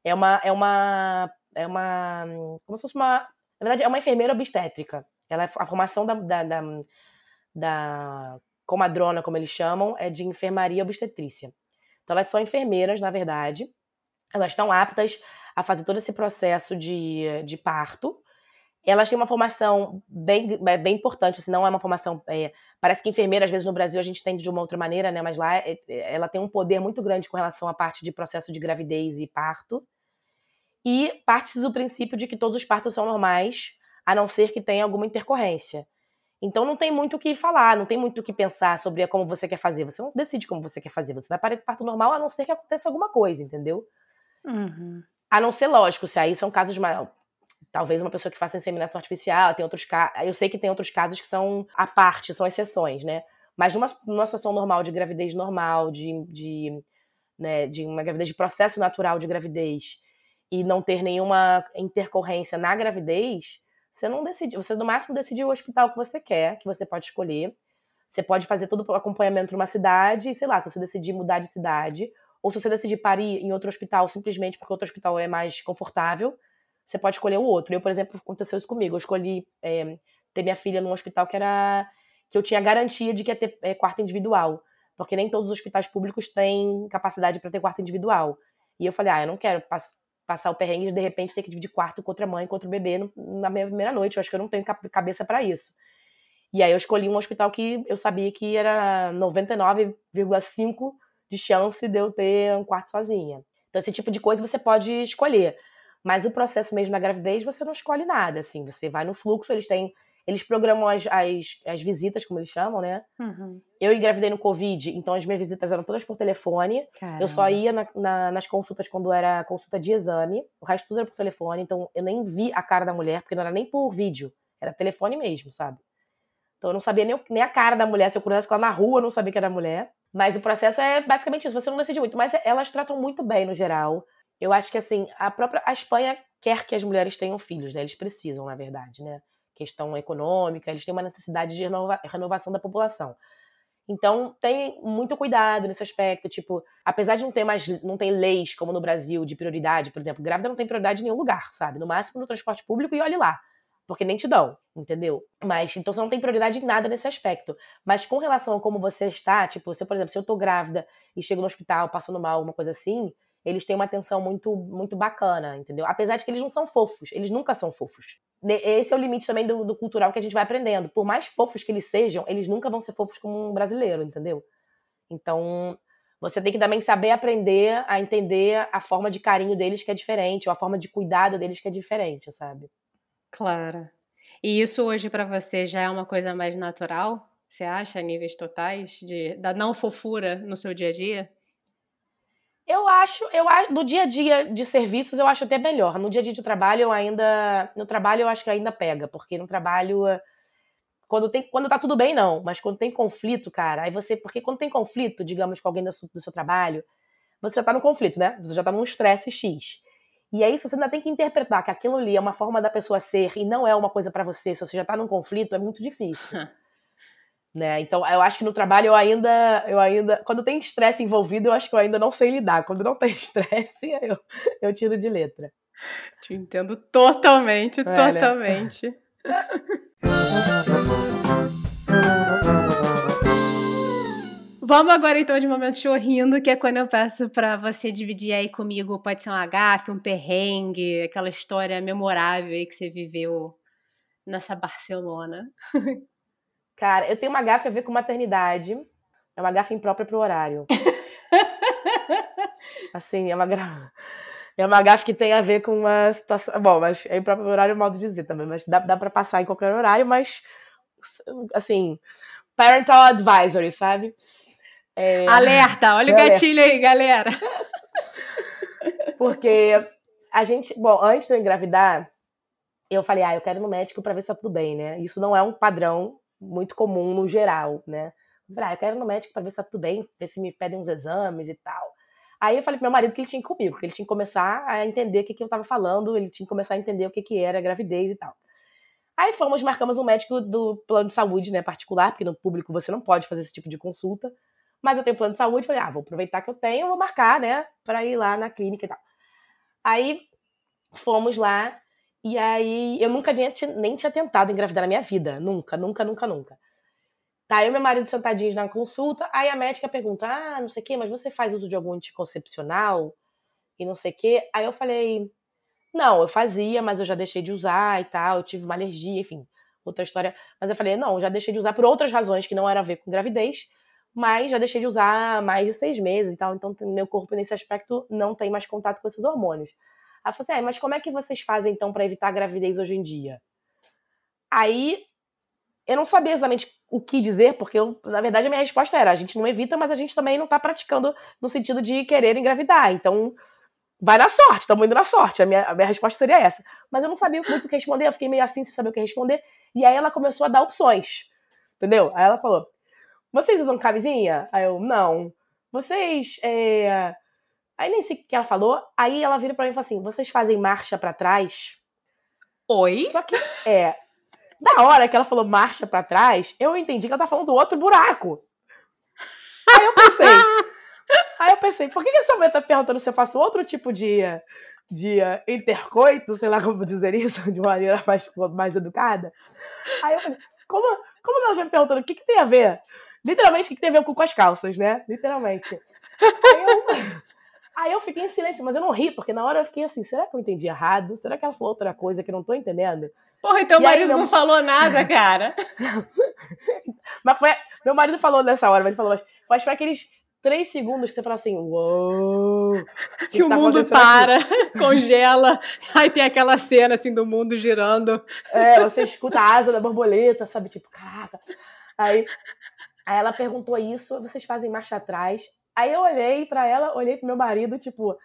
É uma, é uma, é uma, como se fosse uma, na verdade, é uma enfermeira obstétrica. Ela é a formação da, da, da, da comadrona, como eles chamam, é de enfermaria obstetrícia. Então, elas são enfermeiras, na verdade, elas estão aptas a fazer todo esse processo de, de parto. Elas têm uma formação bem, bem importante, assim, não é uma formação. É, parece que enfermeira, às vezes no Brasil, a gente entende de uma outra maneira, né? Mas lá é, é, ela tem um poder muito grande com relação à parte de processo de gravidez e parto. E parte do princípio de que todos os partos são normais, a não ser que tenha alguma intercorrência. Então não tem muito o que falar, não tem muito o que pensar sobre como você quer fazer. Você não decide como você quer fazer. Você vai para o parto normal, a não ser que aconteça alguma coisa, entendeu? Uhum. A não ser, lógico, se aí são casos mais. Talvez uma pessoa que faça inseminação artificial, tem outros casos. Eu sei que tem outros casos que são à parte, são exceções, né? Mas numa, numa situação normal, de gravidez normal, de, de, né, de uma gravidez de processo natural de gravidez, e não ter nenhuma intercorrência na gravidez, você não decide. Você, no máximo, decide o hospital que você quer, que você pode escolher. Você pode fazer todo o acompanhamento numa cidade, e sei lá, se você decidir mudar de cidade, ou se você decidir parir em outro hospital simplesmente porque outro hospital é mais confortável, você pode escolher o outro. Eu, por exemplo, aconteceu isso comigo. Eu escolhi é, ter minha filha num hospital que era que eu tinha garantia de que ia ter é, quarto individual, porque nem todos os hospitais públicos têm capacidade para ter quarto individual. E eu falei, ah, eu não quero pass passar o perrengue de de repente ter que dividir quarto com outra mãe, com outro bebê no, na minha primeira noite. Eu acho que eu não tenho cabeça para isso. E aí eu escolhi um hospital que eu sabia que era 99,5 de chance de eu ter um quarto sozinha. Então, esse tipo de coisa você pode escolher. Mas o processo mesmo da gravidez, você não escolhe nada, assim. Você vai no fluxo, eles têm... Eles programam as, as, as visitas, como eles chamam, né? Uhum. Eu engravidei no Covid, então as minhas visitas eram todas por telefone. Caramba. Eu só ia na, na, nas consultas quando era consulta de exame. O resto tudo era por telefone, então eu nem vi a cara da mulher, porque não era nem por vídeo. Era telefone mesmo, sabe? Então eu não sabia nem, nem a cara da mulher. Se eu cruzasse com ela na rua, eu não sabia que era mulher. Mas o processo é basicamente isso, você não decide muito, mas elas tratam muito bem no geral. Eu acho que assim, a própria a Espanha quer que as mulheres tenham filhos, né? Eles precisam, na verdade, né? Questão econômica, eles têm uma necessidade de renova, renovação da população. Então, tem muito cuidado nesse aspecto, tipo, apesar de não ter mais não ter leis como no Brasil de prioridade, por exemplo, grávida não tem prioridade em nenhum lugar, sabe? No máximo no transporte público e olhe lá porque nem te dão, entendeu? Mas então você não tem prioridade em nada nesse aspecto. Mas com relação a como você está, tipo, se por exemplo, se eu tô grávida e chego no hospital passando mal, alguma coisa assim, eles têm uma atenção muito muito bacana, entendeu? Apesar de que eles não são fofos, eles nunca são fofos. Esse é o limite também do, do cultural que a gente vai aprendendo. Por mais fofos que eles sejam, eles nunca vão ser fofos como um brasileiro, entendeu? Então, você tem que também saber aprender a entender a forma de carinho deles que é diferente, ou a forma de cuidado deles que é diferente, sabe? Claro. E isso hoje para você já é uma coisa mais natural? Você acha, a níveis totais, de, da não fofura no seu dia a dia? Eu acho, eu no dia a dia de serviços eu acho até melhor. No dia a dia de trabalho eu ainda, no trabalho eu acho que ainda pega, porque no trabalho quando tem, quando tá tudo bem não, mas quando tem conflito, cara, aí você, porque quando tem conflito, digamos com alguém do do seu trabalho, você já tá no conflito, né? Você já tá num estresse X. E aí, se você ainda tem que interpretar que aquilo ali é uma forma da pessoa ser e não é uma coisa para você, se você já tá num conflito, é muito difícil. né? Então, eu acho que no trabalho eu ainda, eu ainda, quando tem estresse envolvido, eu acho que eu ainda não sei lidar. Quando não tem estresse, eu, eu tiro de letra. Te entendo totalmente, é, totalmente. Vamos agora então de momento chorrindo, que é quando eu peço para você dividir aí comigo, pode ser um agafe, um perrengue, aquela história memorável aí que você viveu nessa Barcelona. Cara, eu tenho uma gafe a ver com maternidade. É uma gafe imprópria pro horário. assim, é uma gra... é uma gafe que tem a ver com uma situação. Bom, mas é imprópria pro horário, é modo de dizer também, mas dá, dá para passar em qualquer horário, mas assim, parental advisory, sabe? É... Alerta, olha o gatilho aí, galera. Porque a gente, bom, antes de eu engravidar, eu falei, ah, eu quero ir no médico para ver se tá tudo bem, né? Isso não é um padrão muito comum no geral, né? Eu falei, ah, eu quero ir no médico para ver se tá tudo bem, ver se me pedem uns exames e tal. Aí eu falei pro meu marido que ele tinha que ir comigo, que ele tinha que começar a entender o que, que eu tava falando, ele tinha que começar a entender o que, que era gravidez e tal. Aí fomos, marcamos um médico do plano de saúde, né, particular, porque no público você não pode fazer esse tipo de consulta. Mas eu tenho plano de saúde, falei, ah, vou aproveitar que eu tenho, vou marcar, né, para ir lá na clínica e tal. Aí fomos lá, e aí eu nunca tinha, nem tinha tentado engravidar na minha vida. Nunca, nunca, nunca, nunca. Tá, eu e meu marido sentadinhos na consulta, aí a médica pergunta, ah, não sei o quê, mas você faz uso de algum anticoncepcional? E não sei o quê. Aí eu falei, não, eu fazia, mas eu já deixei de usar e tal, eu tive uma alergia, enfim, outra história. Mas eu falei, não, já deixei de usar por outras razões que não era a ver com gravidez mas já deixei de usar há mais de seis meses e tal, então meu corpo nesse aspecto não tem mais contato com esses hormônios. Aí eu falei assim, ah, mas como é que vocês fazem então para evitar a gravidez hoje em dia? Aí eu não sabia exatamente o que dizer, porque eu, na verdade a minha resposta era: a gente não evita, mas a gente também não está praticando no sentido de querer engravidar. Então, vai na sorte, estamos indo na sorte. A minha, a minha resposta seria essa. Mas eu não sabia muito o que responder, eu fiquei meio assim, sem saber o que responder. E aí ela começou a dar opções, entendeu? Aí ela falou: vocês usam camisinha? Aí eu, não. Vocês. É... Aí nem sei o que ela falou. Aí ela vira pra mim e fala assim: vocês fazem marcha para trás? Oi? Só que, é. Na hora que ela falou marcha para trás, eu entendi que ela tá falando do outro buraco. Aí eu pensei. aí eu pensei, por que, que essa mulher tá perguntando se eu faço outro tipo de, de intercoito, sei lá como dizer isso, de maneira mais, mais educada? Aí eu falei, como, como ela já me perguntando o que, que tem a ver Literalmente, o que tem a ver com as calças, né? Literalmente. Aí eu, aí eu fiquei em silêncio, mas eu não ri, porque na hora eu fiquei assim, será que eu entendi errado? Será que ela falou outra coisa que eu não tô entendendo? Porra, então o marido meu... não falou nada, cara. mas foi. Meu marido falou nessa hora, mas ele falou, mas foi aqueles três segundos que você fala assim, uou! Que, que o tá mundo para, congela, aí tem aquela cena assim do mundo girando. É, você escuta a asa da borboleta, sabe? Tipo, caraca. Aí Aí ela perguntou isso, vocês fazem marcha atrás? Aí eu olhei para ela, olhei pro meu marido, tipo,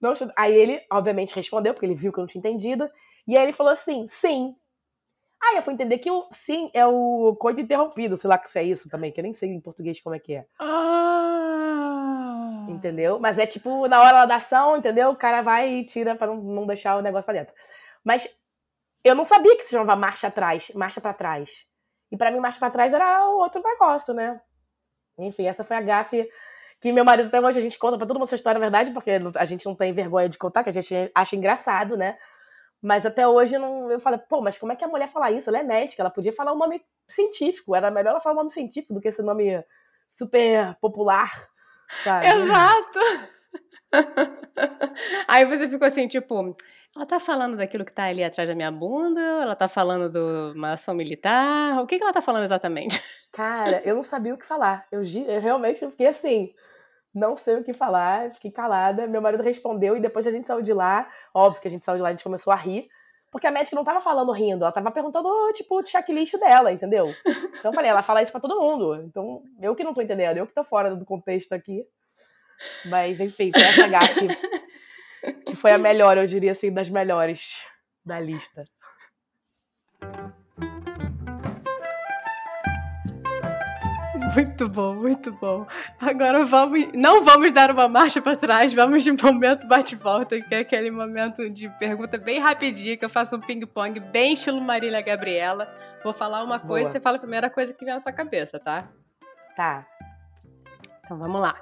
não, aí ele, obviamente, respondeu, porque ele viu que eu não tinha entendido, e aí ele falou assim, sim. Aí eu fui entender que o sim é o coito interrompido, sei lá que é isso também, que eu nem sei em português como é que é. Ah. Entendeu? Mas é tipo, na hora da ação, entendeu? O cara vai e tira pra não, não deixar o negócio pra dentro. Mas eu não sabia que se chamava marcha atrás, marcha para trás. E para mim, mais para trás era o outro negócio, né? Enfim, essa foi a gafe que meu marido até hoje a gente conta pra todo mundo essa história, na verdade, porque a gente não tem vergonha de contar, que a gente acha engraçado, né? Mas até hoje eu, não, eu falei, pô, mas como é que a mulher fala isso? Ela é médica, ela podia falar um nome científico. Era melhor ela falar um nome científico do que esse nome super popular. Sabe? Exato! Aí você ficou assim, tipo, ela tá falando daquilo que tá ali atrás da minha bunda? Ela tá falando de uma ação militar? O que, que ela tá falando exatamente? Cara, eu não sabia o que falar. Eu, eu realmente fiquei assim, não sei o que falar, fiquei calada. Meu marido respondeu e depois a gente saiu de lá. Óbvio que a gente saiu de lá, a gente começou a rir. Porque a médica não tava falando rindo, ela tava perguntando, tipo, o checklist dela, entendeu? Então eu falei, ela fala isso pra todo mundo. Então, eu que não tô entendendo, eu que tô fora do contexto aqui. Mas, enfim, foi essa gafe que foi a melhor, eu diria assim, das melhores da lista. Muito bom, muito bom. Agora vamos, não vamos dar uma marcha para trás, vamos de momento bate-volta, que é aquele momento de pergunta bem rapidinho, que eu faço um ping-pong bem estilo Marília Gabriela. Vou falar uma coisa, Boa. você fala a primeira coisa que vem na sua cabeça, tá? Tá. Então vamos lá.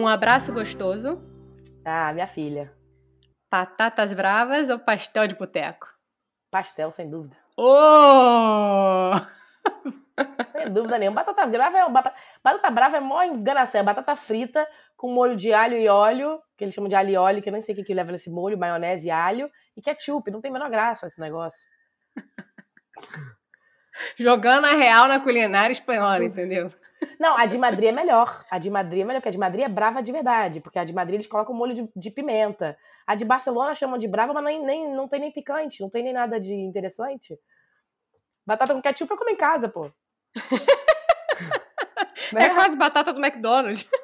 Um abraço gostoso. Ah, minha filha. Patatas bravas ou pastel de boteco? Pastel, sem dúvida. Oh! Sem dúvida nenhuma. Batata brava é batata, batata brava é mó enganação. É batata frita com molho de alho e óleo, que eles chamam de alho e óleo, que eu nem sei o que, que leva nesse molho, maionese e alho, e ketchup. Não tem a menor graça esse negócio. Jogando a real na culinária espanhola, entendeu? Não, a de Madrid é melhor. A de Madrid é melhor, porque a de Madrid é brava de verdade, porque a de Madrid eles colocam molho de, de pimenta. A de Barcelona chamam de brava, mas nem, nem, não tem nem picante, não tem nem nada de interessante. Batata com ketchup eu como em casa, pô. É quase batata do McDonald's.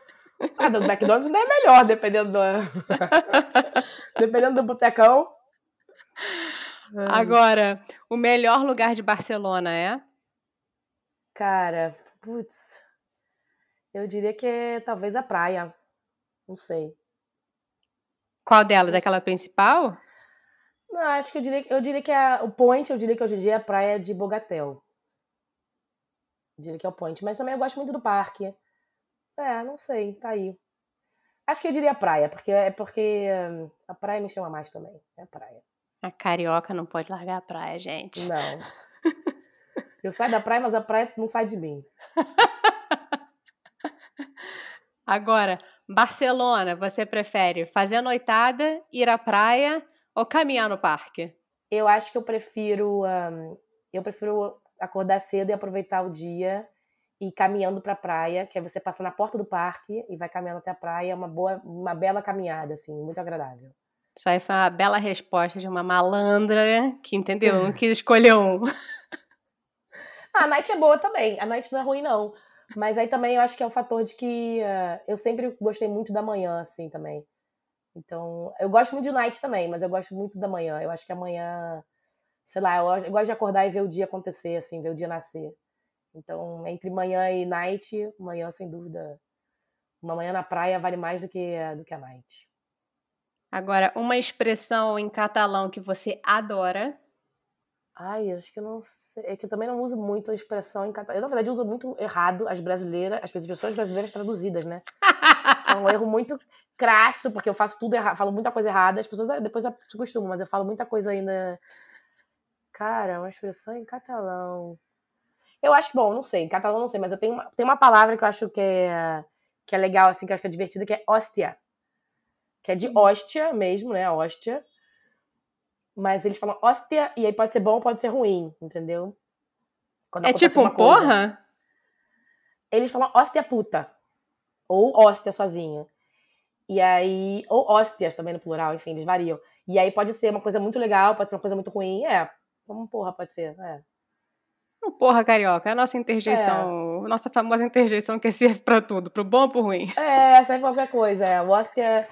Ah, do McDonald's não é melhor, dependendo do. dependendo do botecão. Agora, o melhor lugar de Barcelona é? Cara, putz. Eu diria que é talvez a praia. Não sei. Qual delas? Aquela principal? Não, acho que eu diria, eu diria que a, o point, eu diria que hoje em dia é a praia de Bogatel. Eu diria que é o point. Mas também eu gosto muito do parque. É, não sei, tá aí. Acho que eu diria praia, porque é porque hum, a praia me chama mais também. É a praia. A carioca não pode largar a praia, gente. Não. Eu saio da praia, mas a praia não sai de mim. Agora, Barcelona, você prefere fazer a noitada, ir à praia ou caminhar no parque? Eu acho que eu prefiro, um, eu prefiro acordar cedo e aproveitar o dia e ir caminhando para a praia, que é você passar na porta do parque e vai caminhando até a praia, é uma boa, uma bela caminhada assim, muito agradável. Isso aí foi uma bela resposta de uma malandra que entendeu, não quis escolher um. A night é boa também. A night não é ruim, não. Mas aí também eu acho que é o fator de que uh, eu sempre gostei muito da manhã, assim, também. Então, eu gosto muito de night também, mas eu gosto muito da manhã. Eu acho que amanhã, sei lá, eu, eu gosto de acordar e ver o dia acontecer, assim, ver o dia nascer. Então, entre manhã e night, manhã, sem dúvida. Uma manhã na praia vale mais do que, do que a night. Agora, uma expressão em catalão que você adora Ai, acho que eu não sei. É que eu também não uso muito a expressão em catalão. Eu, na verdade, uso muito errado as brasileiras, as pessoas brasileiras traduzidas, né? é um erro muito crasso, porque eu faço tudo errado, falo muita coisa errada. As pessoas depois se acostumam, mas eu falo muita coisa ainda. Cara, uma expressão em catalão. Eu acho que, bom, não sei, em catalão não sei, mas eu tenho uma, tem uma palavra que eu acho que é, que é legal, assim, que eu acho que é divertida, que é hóstia. Que é de hum. hóstia mesmo, né? Hóstia mas eles falam hóstia, e aí pode ser bom, pode ser ruim, entendeu? Quando é tipo um porra? Eles falam hóstia puta. Ou hóstia sozinha. E aí. Ou hóstias também no plural, enfim, eles variam. E aí pode ser uma coisa muito legal, pode ser uma coisa muito ruim. É. Como porra pode ser, é. Porra, carioca, é a nossa interjeição, é. nossa famosa interjeição que serve pra tudo, pro bom ou pro ruim. É, serve pra qualquer coisa. É. O hóstia,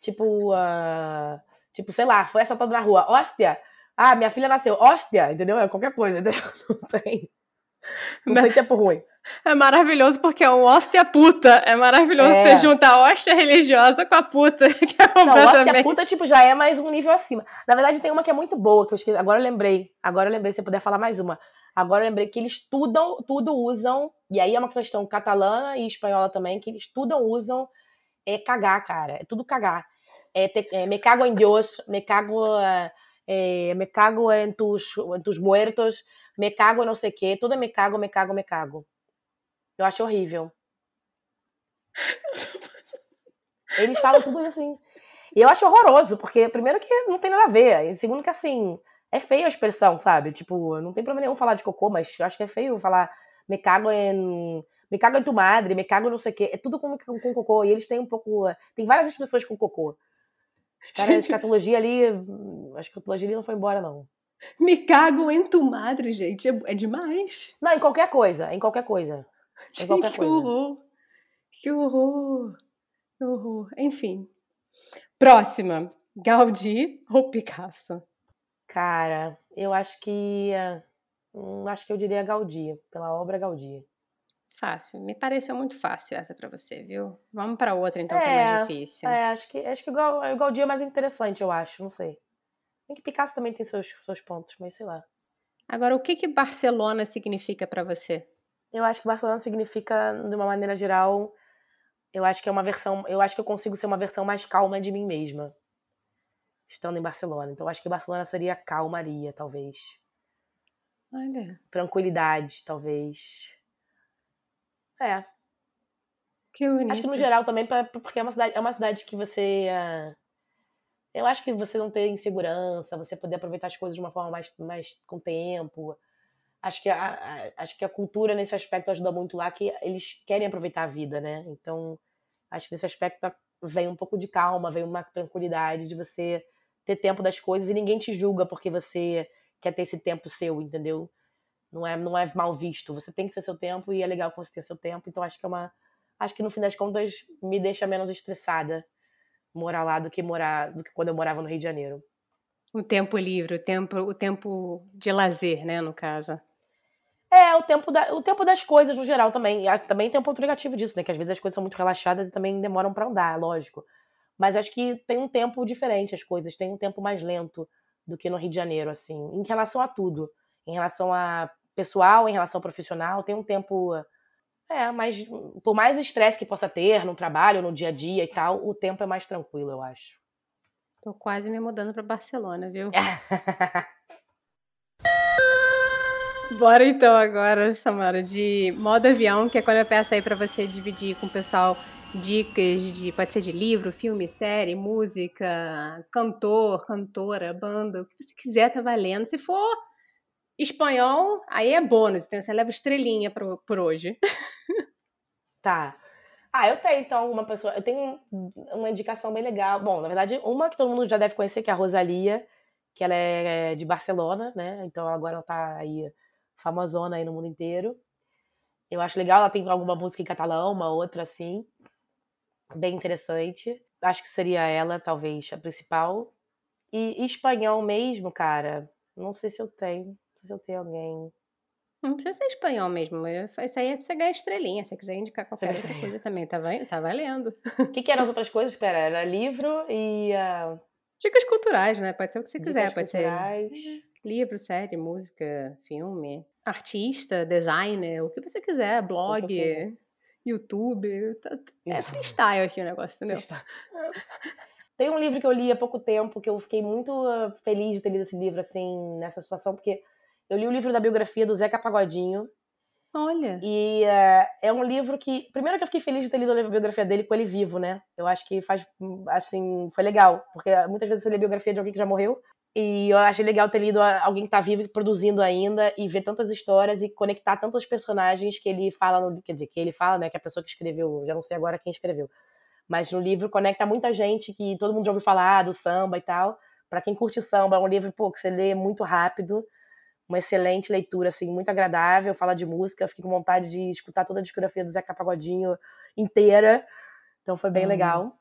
tipo, uh, Tipo, sei lá, foi assaltado na rua. Hóstia! Ah, minha filha nasceu. Hóstia! Entendeu? É qualquer coisa, entendeu? Não tem. Não tem tempo ruim. É maravilhoso porque é um hóstia puta. É maravilhoso é. você junta a hóstia religiosa com a puta. Que é completamente... Não, hóstia puta, tipo, já é mais um nível acima. Na verdade, tem uma que é muito boa, que eu esqueci. Agora eu lembrei. Agora eu lembrei, se você puder falar mais uma. Agora eu lembrei que eles tudam, tudo usam, e aí é uma questão catalana e espanhola também, que eles tudam usam é cagar, cara. É tudo cagar eh, te, eh, me cago en Dios, me cago, eh, me cago en tus, en tus muertos, me cago não sei o quê, tudo é me cago, me cago, me cago. Eu acho horrível. Eles falam tudo assim. E eu acho horroroso, porque primeiro que não tem nada a ver, e segundo que assim, é feio a expressão, sabe? Tipo, não tem problema nenhum falar de cocô, mas eu acho que é feio falar me cago em me cago em tu madre, me cago não sei o quê. É tudo com, com cocô. E eles têm um pouco. Tem várias expressões com cocô. Cara, a escatologia ali. A escatologia ali não foi embora, não. Me cago em tu madre, gente. É, é demais. Não, em qualquer coisa. Em qualquer coisa. Em Gente, qualquer que coisa. horror. Que horror. Que horror. Enfim. Próxima. Gaudí ou Picasso? Cara, eu acho que. hum, acho que eu diria Gaudí, pela obra Gaudí. Fácil. Me pareceu muito fácil essa pra você, viu? Vamos pra outra então, que é mais difícil. É, acho que, acho que o Gal- o Gaudí é mais interessante, eu acho, não sei. Tem que Picasso também tem seus, seus pontos, mas sei lá. Agora, o que que Barcelona significa pra você? Eu acho que Barcelona significa, de uma maneira geral, eu acho que é uma versão. Eu acho que eu consigo ser uma versão mais calma de mim mesma. Estando em Barcelona. Então, eu acho que Barcelona seria calmaria, talvez. Olha, Tranquilidade, talvez. É. que bonito. Acho que no geral também, pra- porque é uma cidade, é uma cidade que você. ah, eu acho que você não ter insegurança, você poder aproveitar as coisas de uma forma mais, mais com tempo. Acho que, a, a- acho que a cultura nesse aspecto ajuda muito lá, que eles querem aproveitar a vida, né? Então, acho que nesse aspecto vem um pouco de calma, vem uma tranquilidade de você ter tempo das coisas e ninguém te julga porque você quer ter esse tempo seu, entendeu? Não é, não é mal visto. Você tem que ter seu tempo e é legal que você tenha seu tempo. Então, acho que é uma, acho que no fim das contas me deixa menos estressada morar lá do que morar do que quando eu morava no Rio de Janeiro. O tempo livre, o tempo, o tempo de lazer, né, no caso. É, o tempo, da, o tempo das coisas no geral também. Também tem um ponto negativo disso, né? Que às vezes as coisas são muito relaxadas e também demoram pra andar, lógico. Mas acho que tem um tempo diferente as coisas, tem um tempo mais lento do que no Rio de Janeiro, assim, em relação a tudo. Em relação a pessoal, em relação ao profissional, tem um tempo. É, mas por mais estresse que possa ter no trabalho, no dia a dia e tal, o tempo é mais tranquilo, eu acho. Tô quase me mudando pra Barcelona, viu? Bora então agora, Samara, de modo avião, que é quando eu peço aí pra você dividir com o pessoal dicas de, pode ser de livro, filme, série, música, cantor, cantora, banda, o que você quiser tá valendo. Se for espanhol, aí é bônus, então você leva estrelinha pro, por hoje. Tá. Ah, eu tenho então uma pessoa. Eu tenho um- uma indicação bem legal. Bom, na verdade, uma que todo mundo já deve conhecer, que é a Rosalia, que ela é de Barcelona, né? Então agora ela tá aí famosona aí no mundo inteiro. Eu acho legal, ela tem alguma música em catalão, uma outra assim. Bem interessante. Acho que seria ela, talvez, a principal. E espanhol mesmo, cara. Não sei se eu tenho. Se eu tenho alguém. Não precisa ser espanhol mesmo, isso aí é pra você ganhar estrelinha. Se você quiser indicar qualquer outra coisa também, tá, tá valendo. O que, que eram as outras coisas? Espera, era livro e ah, Dicas culturais, né? Pode ser o que você quiser, dicas pode ser culturais. livro, série, música, filme, artista, designer, o que você quiser, blog, quiser. YouTube. tá- tá- É freestyle aqui o negócio, entendeu? Tem um livro que eu li há pouco tempo que eu fiquei muito ah, feliz de ter lido esse livro assim nessa situação, porque eu li o livro da biografia do Zeca Pagodinho Olha, e ah, é um livro que primeiro que eu fiquei feliz de ter lido a biografia dele com ele vivo, né? Eu acho que faz assim foi legal, porque muitas vezes você lê a biografia de alguém que já morreu e eu achei legal ter lido alguém que tá vivo e produzindo ainda e ver tantas histórias e conectar tantos personagens que ele fala no, quer dizer, que ele fala, né, que a pessoa que escreveu, já não sei agora quem escreveu. Mas no livro conecta muita gente que todo mundo já ouviu falar do samba e tal. Pra quem curte samba, é um livro pô, que você lê muito rápido, uma excelente leitura, assim, muito agradável, fala de música, fiquei com vontade de escutar toda a discografia do Zeca Pagodinho inteira. Então foi bem Hum. legal.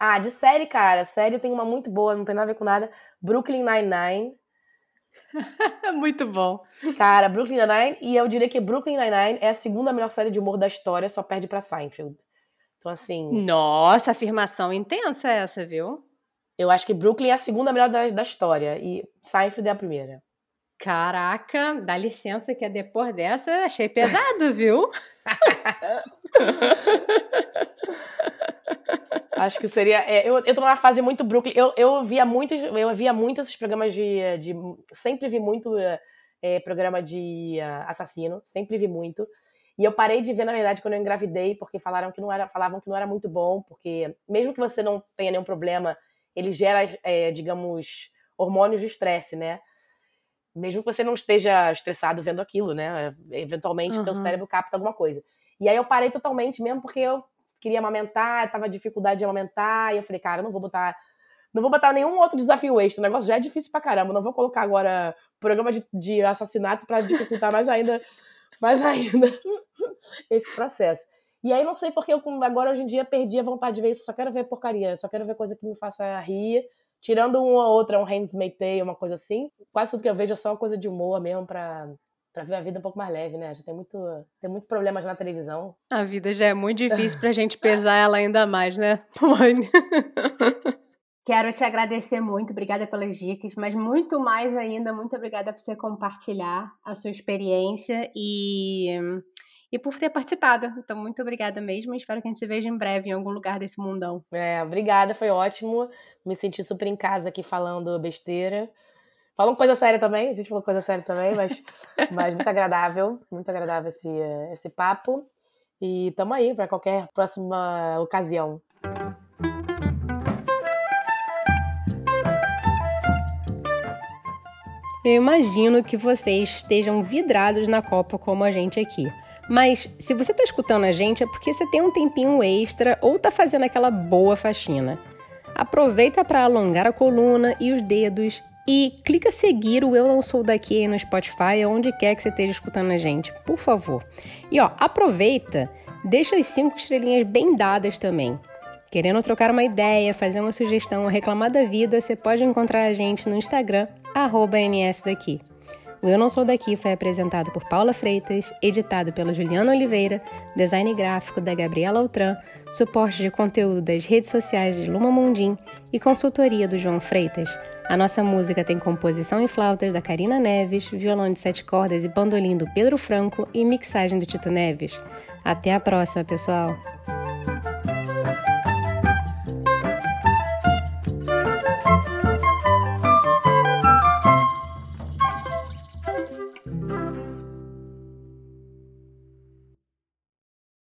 Ah, de série, cara, série tem uma muito boa, não tem nada a ver com nada. Brooklyn Nine-Nine. muito bom. Cara, Brooklyn Nine-Nine, e eu diria que Brooklyn Nine-Nine é a segunda melhor série de humor da história, só perde pra Seinfeld. Então, assim, Nossa, afirmação intensa essa, viu? eu acho que Brooklyn é a segunda melhor da, da história, e Seinfeld é a primeira. Caraca, dá licença que é depois dessa, achei pesado, viu? Acho que seria. é, eu, eu tô numa fase muito Brooklyn. Eu, eu via muito, eu via muito esses programas de. de sempre vi muito é, é, programa de ah, assassino, sempre vi muito. E eu parei de ver, na verdade, quando eu engravidei, porque falaram que não era, falavam que não era muito bom, porque mesmo que você não tenha nenhum problema, ele gera, é, digamos, hormônios de estresse, né? Mesmo que você não esteja estressado vendo aquilo, né? Eventualmente, teu Uhum. cérebro capta alguma coisa. E aí eu parei totalmente, mesmo porque eu queria amamentar, tava dificuldade de amamentar, e eu falei, cara, eu não vou botar Não vou botar nenhum outro desafio extra. O negócio já é difícil pra caramba. Não vou colocar agora programa de, de assassinato para dificultar mais ainda, mais ainda esse processo. E aí não sei porque eu agora hoje em dia perdi a vontade de ver isso. Só quero ver porcaria. Só quero ver coisa que me faça rir. Tirando uma outra, um Handmaid's Tale, uma coisa assim. Quase tudo que eu vejo é só uma coisa de humor mesmo pra para ver a vida um pouco mais leve, né? Já tem muito, tem muito problemas na televisão. A vida já é muito difícil pra gente pesar ela ainda mais, né? Quero te agradecer muito, obrigada pelas dicas, mas muito mais ainda, muito obrigada por você compartilhar a sua experiência e, e por ter participado. Então, muito obrigada mesmo. Espero que a gente se veja em breve em algum lugar desse mundão. É, obrigada, foi ótimo. Me senti super em casa aqui falando besteira. Falando coisa séria também, a gente falou coisa séria também, mas, mas muito agradável, muito agradável esse, esse papo. E tamo aí para qualquer próxima ocasião. Eu imagino que vocês estejam vidrados na Copa como a gente aqui. Mas se você está escutando a gente é porque você tem um tempinho extra ou está fazendo aquela boa faxina. Aproveita para alongar a coluna e os dedos e clica seguir o Eu Não Sou Daqui no Spotify, onde quer que você esteja escutando a gente, por favor. E ó, aproveita, deixa as cinco estrelinhas bem dadas também. Querendo trocar uma ideia, fazer uma sugestão ou reclamar da vida, você pode encontrar a gente no Instagram, nsdaqui. O Eu Não Sou Daqui foi apresentado por Paula Freitas, editado pela Juliana Oliveira, design gráfico da Gabriela Altran, suporte de conteúdo das redes sociais de Luma Mundim e consultoria do João Freitas. A nossa música tem composição em flautas da Karina Neves, violão de sete cordas e bandolim do Pedro Franco e mixagem do Tito Neves. Até a próxima, pessoal!